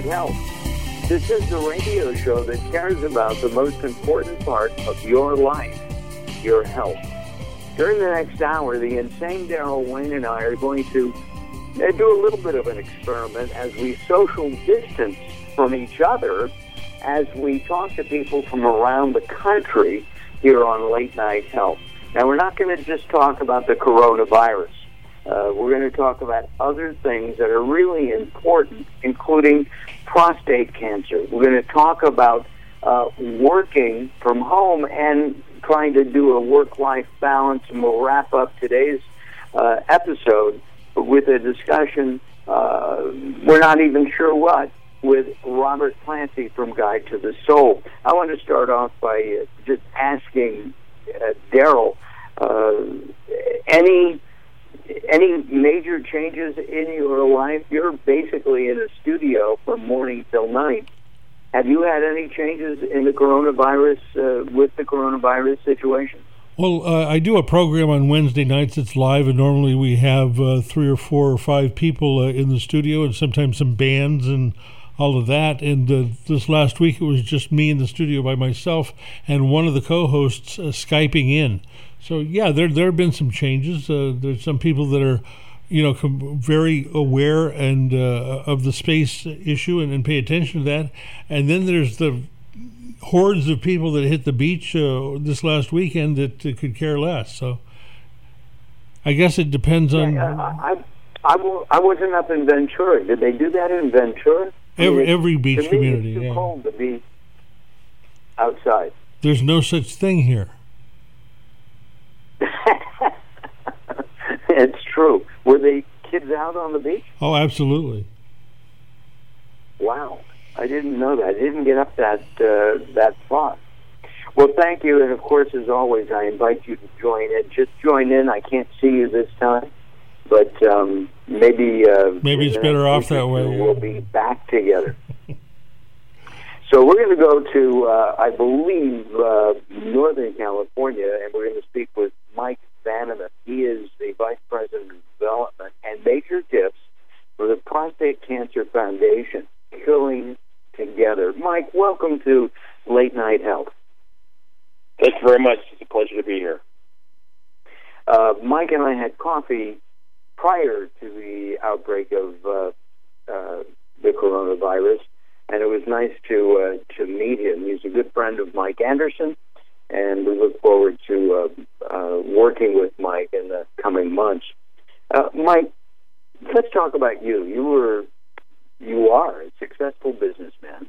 Night Health. This is the radio show that cares about the most important part of your life, your health. During the next hour, the insane Darrell Wayne and I are going to uh, do a little bit of an experiment as we social distance from each other as we talk to people from around the country here on Late Night Health. Now, we're not going to just talk about the coronavirus. Uh, we're going to talk about other things that are really important, including prostate cancer. We're going to talk about uh, working from home and trying to do a work life balance, and we'll wrap up today's uh, episode with a discussion. Uh, we're not even sure what with Robert Clancy from Guide to the Soul. I want to start off by uh, just asking uh, Darrell any any major changes in your life? You're basically in a studio from morning till night. Have you had any changes in the coronavirus uh, with the coronavirus situation? Well, uh, I do a program on Wednesday nights. It's live, and normally we have uh, three or four or five people uh, in the studio, and sometimes some bands and all of that. And uh, this last week, it was just me in the studio by myself, and one of the co-hosts uh, skyping in. So yeah, there there have been some changes. Uh, there's some people that are, you know, com- very aware and uh, of the space issue and, and, pay attention to that. And then there's the hordes of people that hit the beach uh, this last weekend that could care less. So I guess it depends on. Yeah, I, I, I, I wasn't up in Ventura. Did they do that in Ventura? Every, every beach community. It's too yeah. cold to be outside. There's no such thing here. It's true. Were the kids out on the beach? Oh, absolutely. Wow, I didn't know that. I didn't get up that uh, that far. Well, thank you, and of course, as always, I invite you to join in. Just join in. I can't see you this time, but um, maybe uh, maybe it's better off that way. We'll be back together. so we're going to go to, uh, I believe, uh, Northern California, and we're going to speak with Mike Vanneman. He is the Vice President of Development and Major Gifts for the Prostate Cancer Foundation, Curing Together. Mike, welcome to Late Night Health. Thank you very much. It's a pleasure to be here. Uh, Mike and I had coffee prior to the outbreak of uh, uh, the coronavirus, and it was nice to uh, to meet him. He's a good friend of Mike Anderson, and we look forward to uh, uh, working with Mike in the coming months. Uh, Mike, let's talk about you. You were, you are a successful businessman,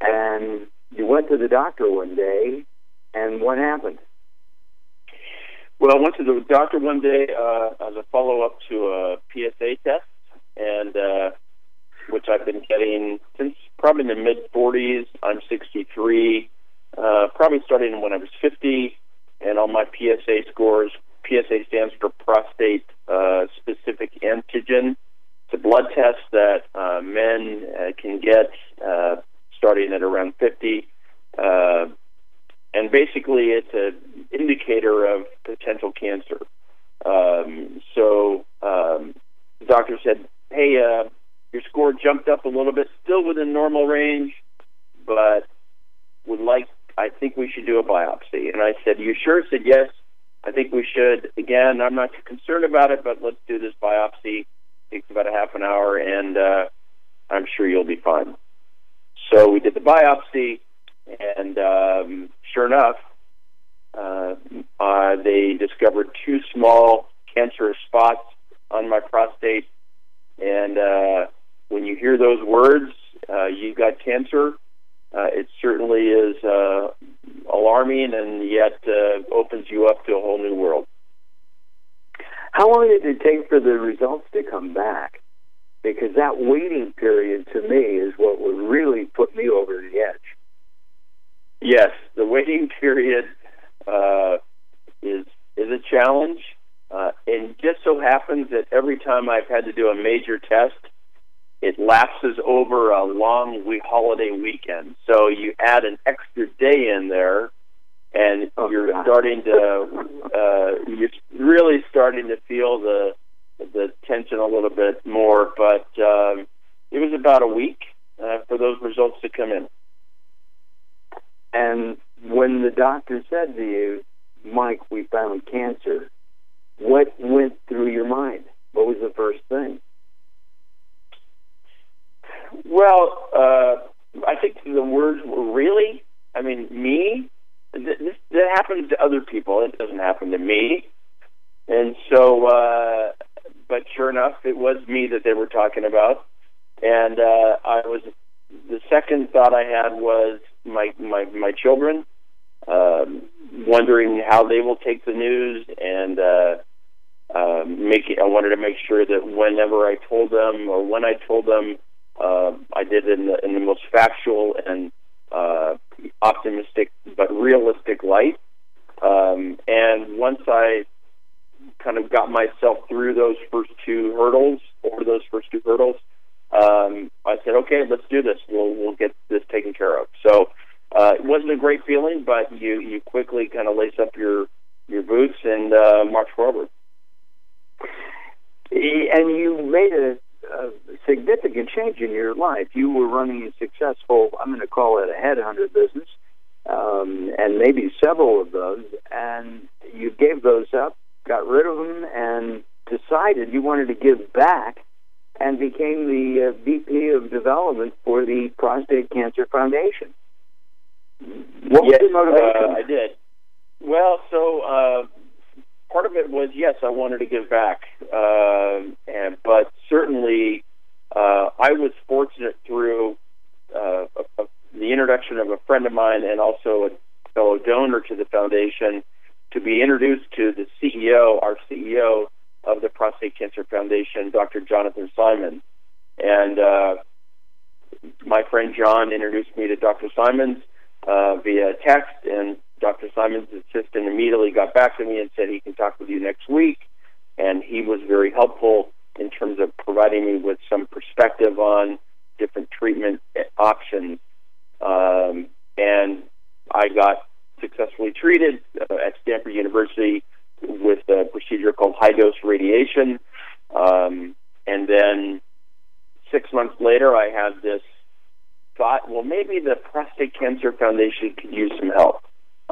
and you went to the doctor one day, and what happened? Well, I went to the doctor one day uh, as a follow up to a PSA test, and uh, which I've been getting since probably in the mid 40s. I'm 63 uh, probably starting when I was 50, and all my PSA scores. PSA stands for prostate uh, specific antigen. It's a blood test that uh, men uh, can get uh, starting at around 50, uh, and basically it's an indicator of potential cancer. Um, so um, the doctor said, "Hey, uh, your score jumped up a little bit, still within normal range, but would like I think we should do a biopsy. And I said, You sure? said, Yes, I think we should. Again, I'm not too concerned about it, but let's do this biopsy. It takes about a half an hour, and uh, I'm sure you'll be fine. So we did the biopsy, and um, sure enough, uh, uh, they discovered two small cancerous spots on my prostate. And uh, when you hear those words, uh, you've got cancer, uh, it certainly is uh, alarming and yet uh, opens you up to a whole new world. How long did it take for the results to come back? Because that waiting period to me is what would really put me over the edge. Yes, the waiting period uh, is is a challenge, uh, and just so happens that every time I've had to do a major test, it lapses over a long week, holiday weekend. So you add an extra day in there, and oh, you're God. starting to uh, you're really starting to feel the the tension a little bit more. But um, it was about a week, uh, for those results to come in. And when the doctor said to you, Mike, we found cancer, what went through your mind? What was the first thing? Well, uh, I think the words were really. I mean, me. This that happens to other people. It doesn't happen to me. And so, uh, but sure enough, it was me that they were talking about. And uh, I was. The second thought I had was my my my children, um, wondering how they will take the news, and uh, uh, make. I wanted to make sure that whenever I told them, or when I told them, uh, I did in the, in the most factual and uh, optimistic but realistic light. Um, and once I kind of got myself through those first two hurdles, over those first two hurdles, um, I said, "Okay, let's do this. We'll we'll get this taken care of." So uh, it wasn't a great feeling, but you you quickly kind of lace up your your boots and uh, march forward. And you made a a significant change in your life. You were running a successful, I'm going to call it a headhunter business, um, and maybe several of those, and you gave those up, got rid of them, and decided you wanted to give back and became the uh, VP of development for the Prostate Cancer Foundation. What yes, was the motivation? Uh, I did. Well, so uh, part of it was yes, I wanted to give back, uh, and but certainly uh, I was fortunate through uh, a, a, the introduction of a friend of mine and also a fellow donor to the foundation to be introduced to the CEO, our CEO of the Prostate Cancer Foundation, Dr. Jonathan Simons, and uh, my friend John introduced me to Dr. Simons uh, via text, and Dr. Simon's assistant immediately got back to me and said he can talk with you next week. And he was very helpful in terms of providing me with some perspective on different treatment options. Um, and I got successfully treated uh, at Stanford University with a procedure called high dose radiation. Um, and then six months later, I had this thought, well, maybe the Prostate Cancer Foundation could use some help.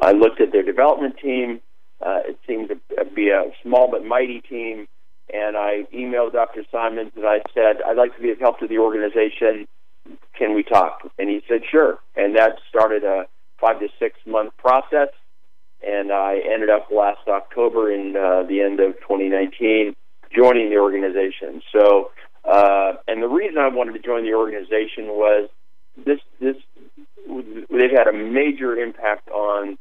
I looked at their development team. Uh, it seemed to be a small but mighty team. And I emailed Dr. Simons and I said, I'd like to be of help to the organization. Can we talk? And he said, sure. And that started a five to six month process. And I ended up last October in uh, the end of 2019 joining the organization. So, uh, and the reason I wanted to join the organization was this this they've had a major impact on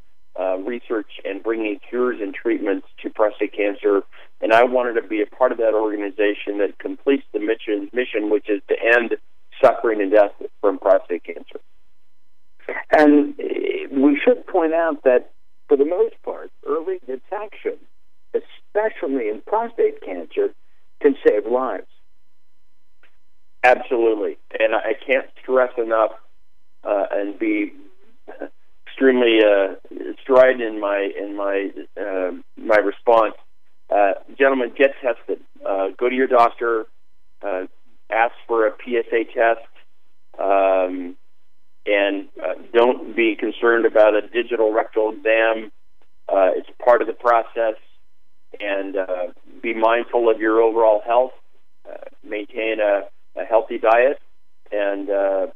research and bringing cures and treatments to prostate cancer. And I wanted to be a part of that organization that completes the mission, mission which is to end suffering and death from prostate cancer. And we should point out that, for the most part, early detection, especially in prostate cancer, can save lives. Absolutely. And I can't stress enough uh, and be extremely uh, strident in my in my uh, my response. Uh, gentlemen, get tested. Uh, go to your doctor. Uh, ask for a PSA test, um, and uh, don't be concerned about a digital rectal exam. Uh, it's part of the process, and uh, be mindful of your overall health. Uh, maintain a, a healthy diet, and uh,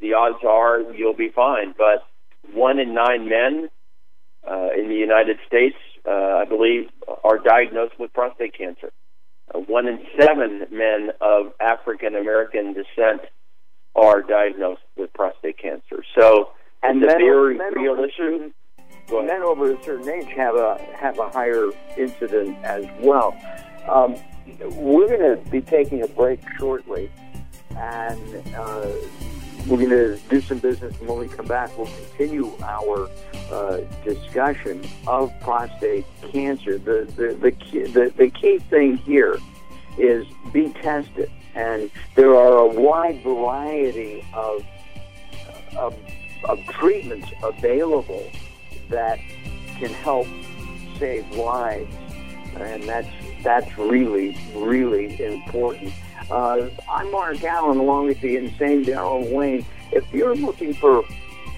the odds are you'll be fine. But one in nine men uh, in the United States, uh, I believe, are diagnosed with prostate cancer. Uh, one in seven men of African American descent are diagnosed with prostate cancer. So, and it's a men, very men real over issue. men over a certain age have a have a higher incident as well. Um, we're going to be taking a break shortly, and uh, we're going to do some business. And when we come back, we'll continue our uh, discussion of prostate cancer. The the the key, the, the key thing here is be tested, and there are a wide variety of of, of treatments available that can help save lives, and that's that's really really important. Uh, I'm Mark Allen, along with the insane Darrell Wayne. If you're looking for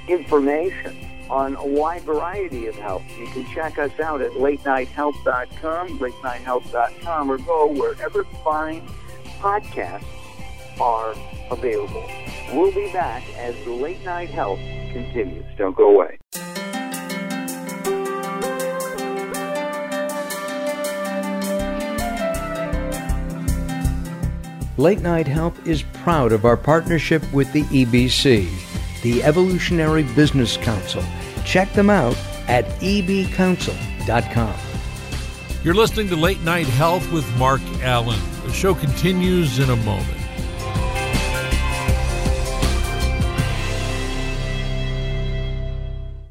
information on a wide variety of health, you can check us out at latenighthealth.com, latenighthealth.com, or go wherever fine podcasts are available. We'll be back as the Late Night Health continues. Don't go away. Late Night Health is proud of our partnership with the EBC, the Evolutionary Business Council. Check them out at ebcouncil.com. You're listening to Late Night Health with Mark Allen. The show continues in a moment.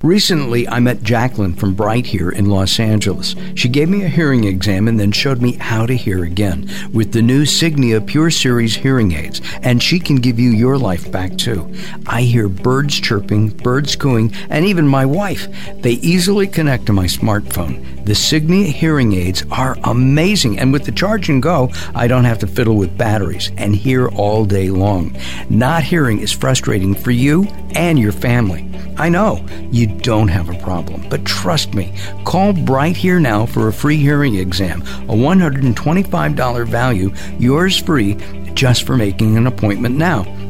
Recently, I met Jacqueline from Bright here in Los Angeles. She gave me a hearing exam and then showed me how to hear again with the new Signia Pure Series hearing aids, and she can give you your life back too. I hear birds chirping, birds cooing, and even my wife. They easily connect to my smartphone. The Signia hearing aids are amazing, and with the charge and go, I don't have to fiddle with batteries and hear all day long. Not hearing is frustrating for you and your family. I know you don't have a problem, but trust me, call Bright Here now for a free hearing exam, a $125 value, yours free just for making an appointment now.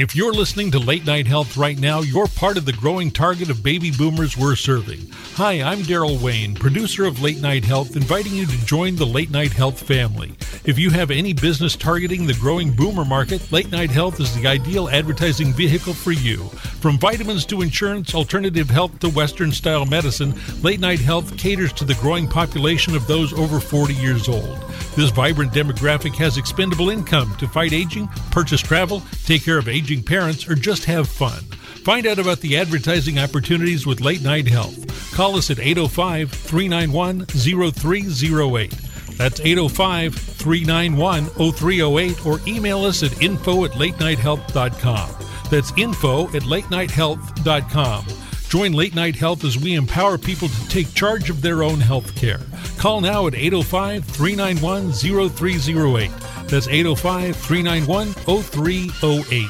If you're listening to Late Night Health right now, you're part of the growing target of baby boomers we're serving. Hi, I'm Darrell Wayne, producer of Late Night Health, inviting you to join the Late Night Health family. If you have any business targeting the growing boomer market, Late Night Health is the ideal advertising vehicle for you. From vitamins to insurance, alternative health to Western style medicine, Late Night Health caters to the growing population of those over 40 years old. This vibrant demographic has expendable income to fight aging, purchase travel, take care of aging parents, or just have fun. Find out about the advertising opportunities with Late Night Health. Call us at 805 391 0308. That's 805 391 0308 or email us at info at latenighthealth.com. That's info at latenighthealth.com. Join Late Night Health as we empower people to take charge of their own health care. Call now at 805 391 0308. That's 805 391 0308.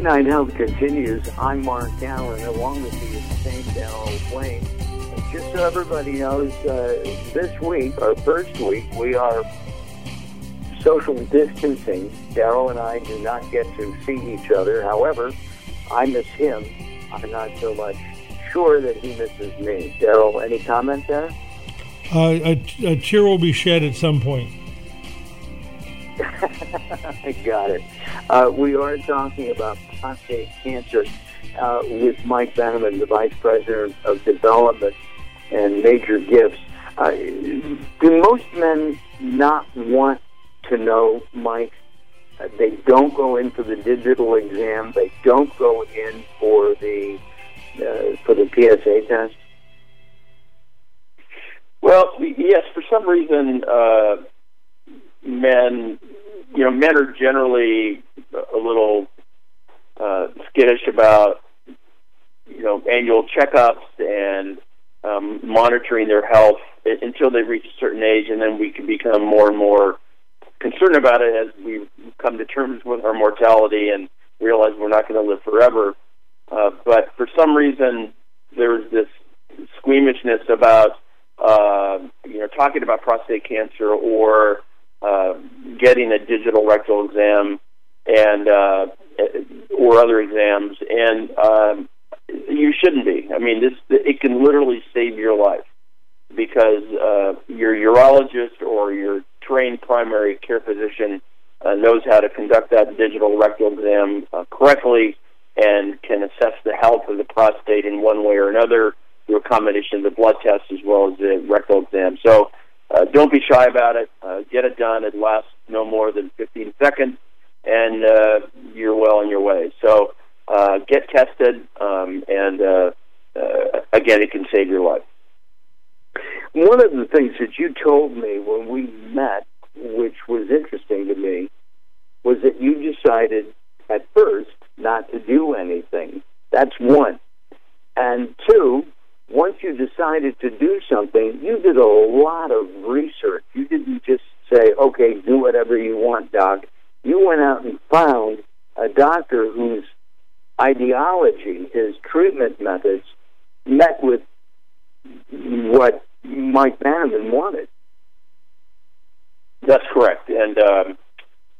Late Night Health continues. I'm Mark Allen, along with the insane Darrell Wayne. Just so everybody knows, uh, this week, our first week, we are social distancing. Darrell and I do not get to see each other. However, I miss him. I'm not so much sure that he misses me. Darrell, any comment there? Uh, a tear will be shed at some point. I got it. Uh, we are talking about prostate cancer uh, with Mike Vanneman, the Vice President of Development and Major Gifts. Uh, do most men not want to know, Mike? Uh, they don't go in for the digital exam. They don't go in for the uh, for the PSA test. Well, yes, for some reason, uh, men, you know, men are generally a little uh, skittish about, you know, annual checkups and um, monitoring their health until they reach a certain age, and then we can become more and more concerned about it as we come to terms with our mortality and realize we're not going to live forever. Uh, but for some reason, there's this squeamishness about uh, you know talking about prostate cancer or uh, getting a digital rectal exam and uh, or other exams, and um, you shouldn't be. I mean, this it can literally save your life because uh, your urologist or your trained primary care physician uh, knows how to conduct that digital rectal exam uh, correctly and can assess the health of the prostate in one way or another through a combination of the blood test as well as the rectal exam. So uh, don't be shy about it. Uh, get it done. It lasts no more than 15 seconds, and uh, you're well on your way. So uh, get tested, um, and uh, uh, again, it can save your life. One of the things that you told me when we met, which was interesting to me, was that you decided at first not to do anything. That's one. And two, once you decided to do something, you did a lot of research. You didn't just say, okay, do whatever you want, doc. You went out and found a doctor whose ideology, his treatment methods, met with what Mike Bannerman wanted. That's correct. And um,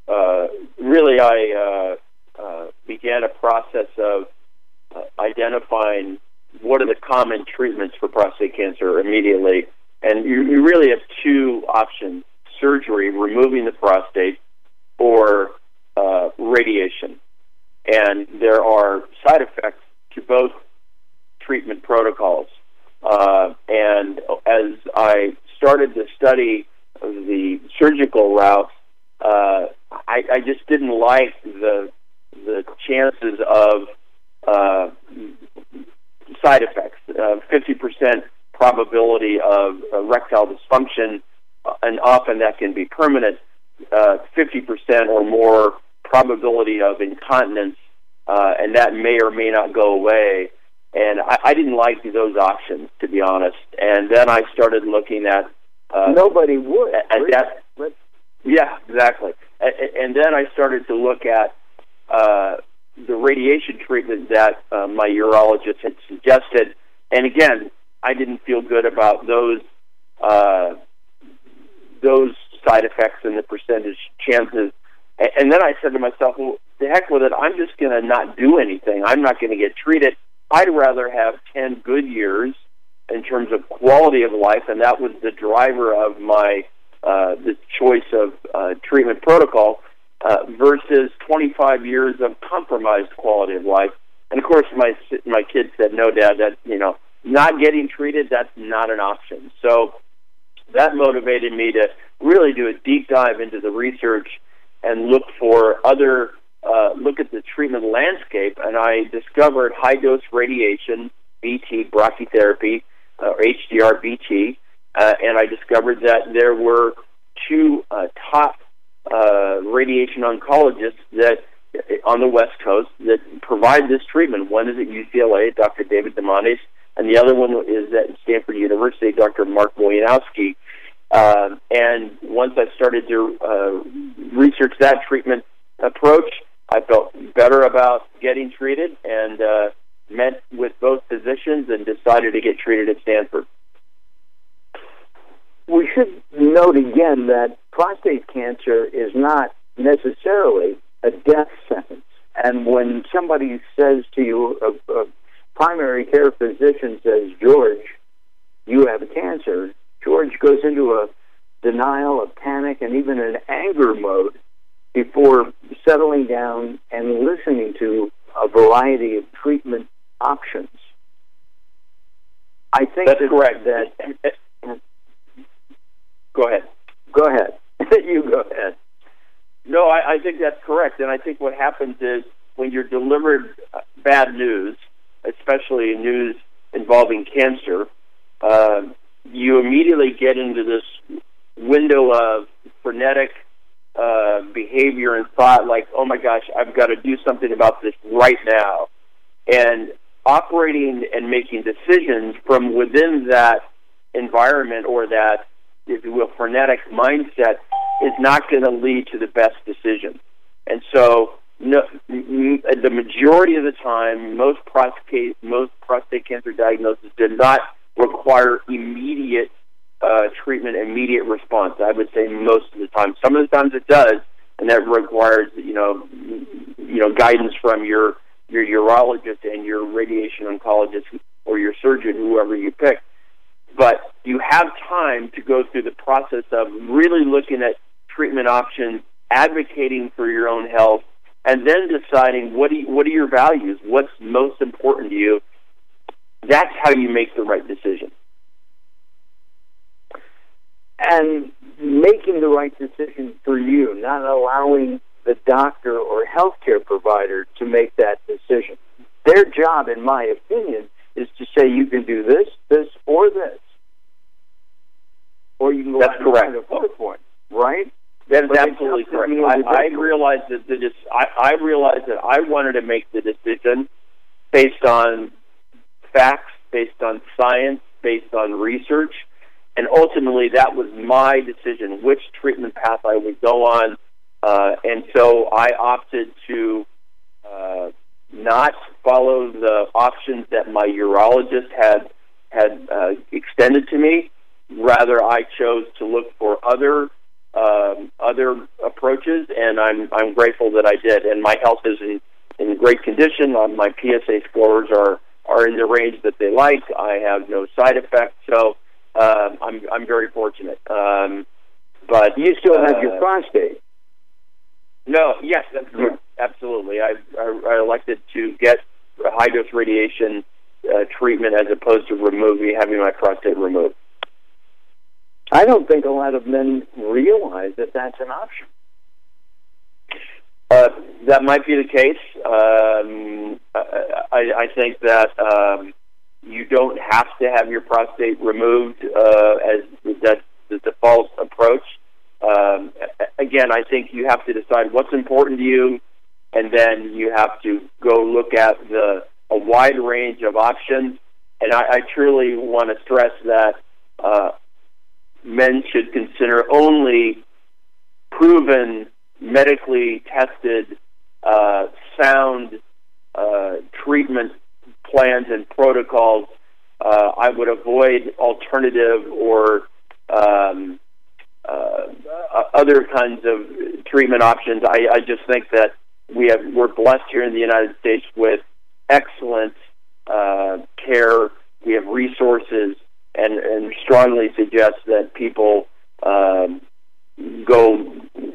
uh, really, I uh, uh, began a process of uh, identifying what are the common treatments for prostate cancer immediately. And you, you really have two options surgery, removing the prostate, or uh, radiation. And there are side effects to both treatment protocols. Uh, and as I started to study the surgical route, uh, I, I just didn't like the the chances of uh, side effects. Uh, fifty percent of erectile dysfunction, uh, and often that can be permanent. Uh, fifty percent or more probability of incontinence, and that may or may not go away. And I, I didn't like those options, to be honest. And then I started looking at uh, nobody would. At, that, yeah, exactly. And, and then I started to look at uh, the radiation treatment that uh, my urologist had suggested, and again, I didn't feel good about those uh, those side effects and the percentage chances. And, then I said to myself, "Well, the heck with it! I'm just going to not do anything. I'm not going to get treated. I'd rather have ten good years in terms of quality of life, and that was the driver of my uh, the choice of uh, treatment protocol uh, versus 25 years of compromised quality of life. And of course, my my kids said, "No, Dad, that you know, not getting treated that's not an option." So that motivated me to really do a deep dive into the research and look for other uh, look at the treatment landscape. And I discovered high dose radiation, BT brachytherapy, uh, or HDR-BT, uh, and I discovered that there were two uh, top uh, radiation oncologists that on the West Coast that provide this treatment. One is at UCLA, Dr. David Demanes, and the other one is at Stanford University, Dr. Mark Buyyounouski. Uh, and once I started to uh, research that treatment approach, I felt better about getting treated and uh, met with both physicians and decided to get treated at Stanford. We should note again that prostate cancer is not necessarily a death sentence. And when somebody says to you, a, a primary care physician says, George, you have cancer, George goes into a denial, a panic, and even an anger mode before settling down and listening to a variety of treatment options. I think that's that, correct. That go ahead. Go ahead. you go ahead. No, I, I think that's correct, and I think what happens is when you're delivered uh, bad news, especially news involving cancer, uh, you immediately get into this window of frenetic uh, behavior and thought, like, "Oh my gosh, I've got to do something about this right now." And operating and making decisions from within that environment or that, if you will, frenetic mindset is not going to lead to the best decision. And so, no, the majority of the time, most prostate most prostate cancer diagnoses do not require immediate uh, treatment, immediate response. I would say most of the time. Some of the times it does, and that requires you know you know guidance from your your urologist and your radiation oncologist or your surgeon, whoever you pick. But you have time to go through the process of really looking at treatment options, advocating for your own health, and then deciding what you, what are your values, what's most important to you. That's how you make the right decision. And making the right decision for you, not allowing the doctor or healthcare provider to make that decision. Their job, in my opinion, is to say you can do this, this, or this, or you can go That's out correct. and find a fourth one, right? That is But absolutely correct. I, I realized that the I, I realized that I wanted to make the decision based on facts, based on science, based on research, and ultimately that was my decision which treatment path I would go on. Uh, and so I opted to uh, not follow the options that my urologist had had uh, extended to me. Rather, I chose to look for other um, other approaches, and I'm I'm grateful that I did. And my health is in, in great condition. Uh, my PSA scores are are in the range that they like. I have no side effects, so um, I'm I'm very fortunate. Um, but You still have your uh, prostate. no, yes, that's correct. Absolutely. I, I, I elected to get high dose radiation uh, treatment as opposed to removing having my prostate removed. I don't think a lot of men realize that that's an option. Uh, that might be the case. Um, I, I, think that um, you don't have to have your prostate removed uh, as that's the default approach. Um, again, I think you have to decide what's important to you, and then you have to go look at the a wide range of options. And I, I truly want to stress that uh, men should consider only proven, medically tested, uh, sound uh, treatment plans and protocols. Uh, I would avoid alternative or um, uh, other kinds of treatment options. I, I just think that we have we're blessed here in the United States with excellent uh, care. We have resources, and and strongly suggest that people um, go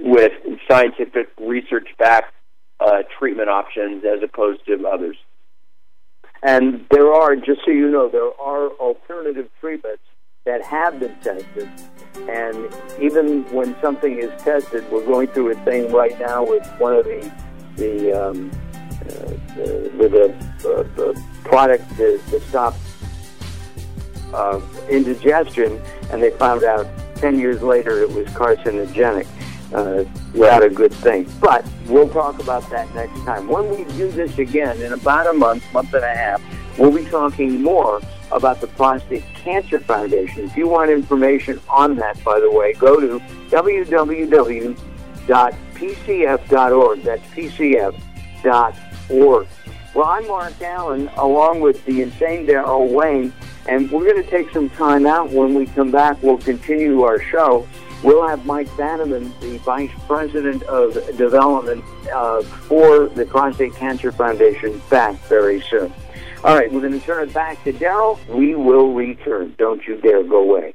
with scientific research backed uh, treatment options as opposed to others. And there are, just so you know, there are alternative treatments that have been tested. And even when something is tested, we're going through a thing right now with one of the the um, uh, the, with a, uh, the product to, to stop uh, indigestion, and they found out ten years later it was carcinogenic. Uh, not a good thing. But we'll talk about that next time. When we do this again in about a month, month and a half, we'll be talking more about the Prostate Cancer Foundation. If you want information on that, by the way, go to www.pcf.org. That's pcf.org. Well, I'm Mark Allen, along with the insane Darrell Wayne, and we're going to take some time out. When we come back, we'll continue our show. We'll have Mike Bannerman, the Vice President of Development uh, for the Prostate Cancer Foundation, back very soon. All right, we're going to turn it back to Darrell. We will return. Don't you dare go away.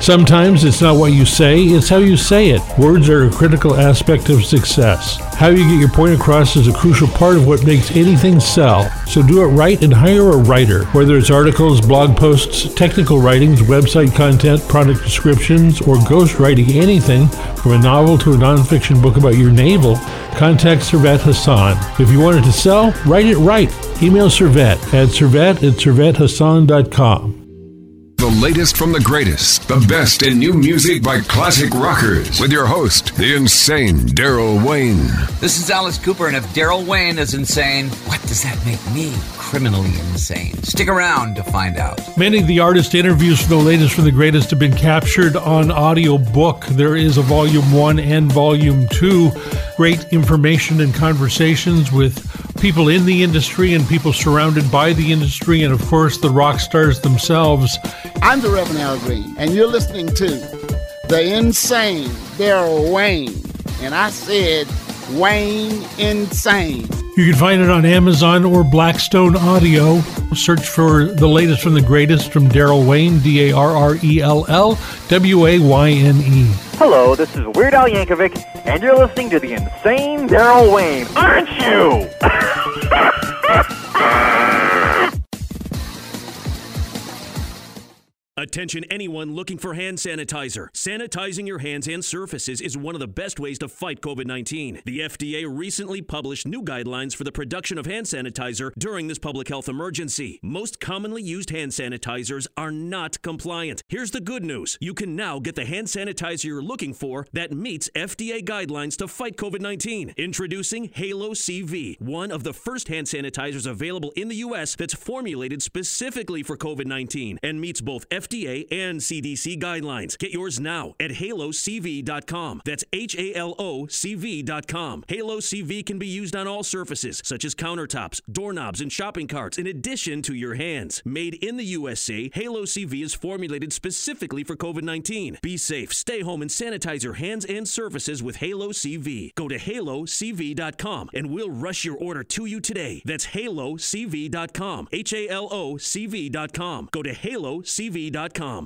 Sometimes it's not what you say, it's how you say it. Words are a critical aspect of success. How you get your point across is a crucial part of what makes anything sell. So do it right and hire a writer. Whether it's articles, blog posts, technical writings, website content, product descriptions, or ghostwriting anything from a novel to a nonfiction book about your navel, contact Servet Hassan. If you want it to sell, write it right. Email Servet at servet at servethassan.com. The latest from the greatest, the best in new music by classic rockers, with your host, the insane Darrell Wayne. This is Alice Cooper, and if Darrell Wayne is insane, what does that make me? Criminally insane. Stick around to find out. Many of the artist interviews for the latest from the greatest have been captured on audio book. There is a volume one and volume two. Great information and conversations with people in the industry and people surrounded by the industry, and of course the rock stars themselves. I'm the Reverend Al Green, and you're listening to the insane Darrell Wayne. And I said, Wayne Insane. You can find it on Amazon or Blackstone Audio. Search for the latest from the greatest from Darrell Wayne, D A R R E L L W A Y N E. Hello, this is Weird Al Yankovic, and you're listening to the insane Darrell Wayne, aren't you? Attention anyone looking for hand sanitizer. Sanitizing your hands and surfaces is one of the best ways to fight COVID 19. The FDA recently published new guidelines for the production of hand sanitizer during this public health emergency. Most commonly used hand sanitizers are not compliant. Here's the good news you can now get the hand sanitizer you're looking for that meets FDA guidelines to fight COVID 19. Introducing Halo CV, one of the first hand sanitizers available in the U.S. that's formulated specifically for COVID 19 and meets both FDA FDA and CDC guidelines. Get yours now at halocv.com. That's H A L O C V.com. Halo CV can be used on all surfaces, such as countertops, doorknobs, and shopping carts, in addition to your hands. Made in the USA, Halo CV is formulated specifically for COVID 19. Be safe, stay home, and sanitize your hands and surfaces with Halo CV. Go to halocv.com and we'll rush your order to you today. That's halocv.com. H A L O C V.com. Go to halocv.com. Realty.com.